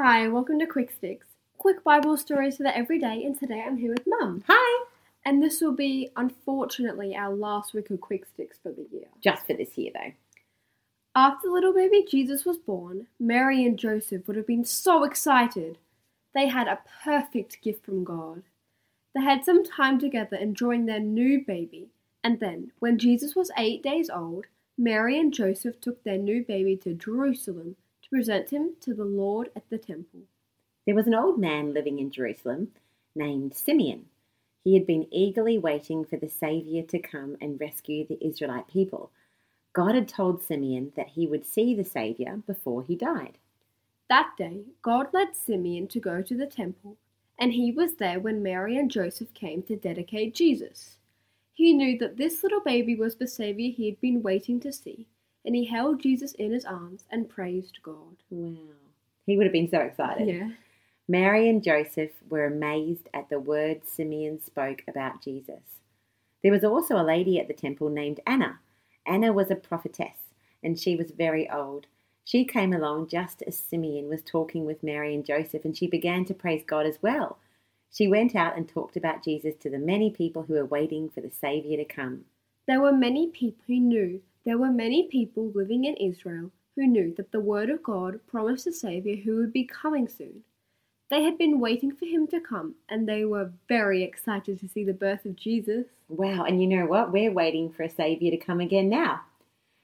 Hi, welcome to Quick Sticks. Quick Bible stories for the everyday, and today I'm here with Mum. Hi! And this will be, unfortunately, our last week of Quick Sticks for the year. Just for this year, though. After little baby Jesus was born, Mary and Joseph would have been so excited. They had a perfect gift from God. They had some time together enjoying their new baby, and then, when Jesus was eight days old, Mary and Joseph took their new baby to Jerusalem to present him to the Lord at the temple. There was an old man living in Jerusalem named Simeon. He had been eagerly waiting for the Saviour to come and rescue the Israelite people. God had told Simeon that he would see the Saviour before he died. That day, God led Simeon to go to the temple, and he was there when Mary and Joseph came to dedicate Jesus. He knew that this little baby was the Saviour he had been waiting to see, and he held Jesus in his arms and praised God. Wow. He would have been so excited. Yeah. Mary and Joseph were amazed at the words Simeon spoke about Jesus. There was also a lady at the temple named Anna. Anna was a prophetess, and she was very old. She came along just as Simeon was talking with Mary and Joseph, and she began to praise God as well. She went out and talked about Jesus to the many people who were waiting for the Saviour to come. There were many people who knew, there were many people living in Israel who knew that the Word of God promised a Saviour who would be coming soon. They had been waiting for him to come, and they were very excited to see the birth of Jesus. Wow, and you know what? We're waiting for a Saviour to come again now.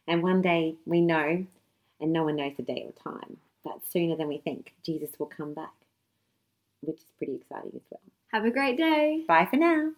And one day we know, and no one knows the day or time, but sooner than we think, Jesus will come back, which is pretty exciting as well. Have a great day. Bye for now.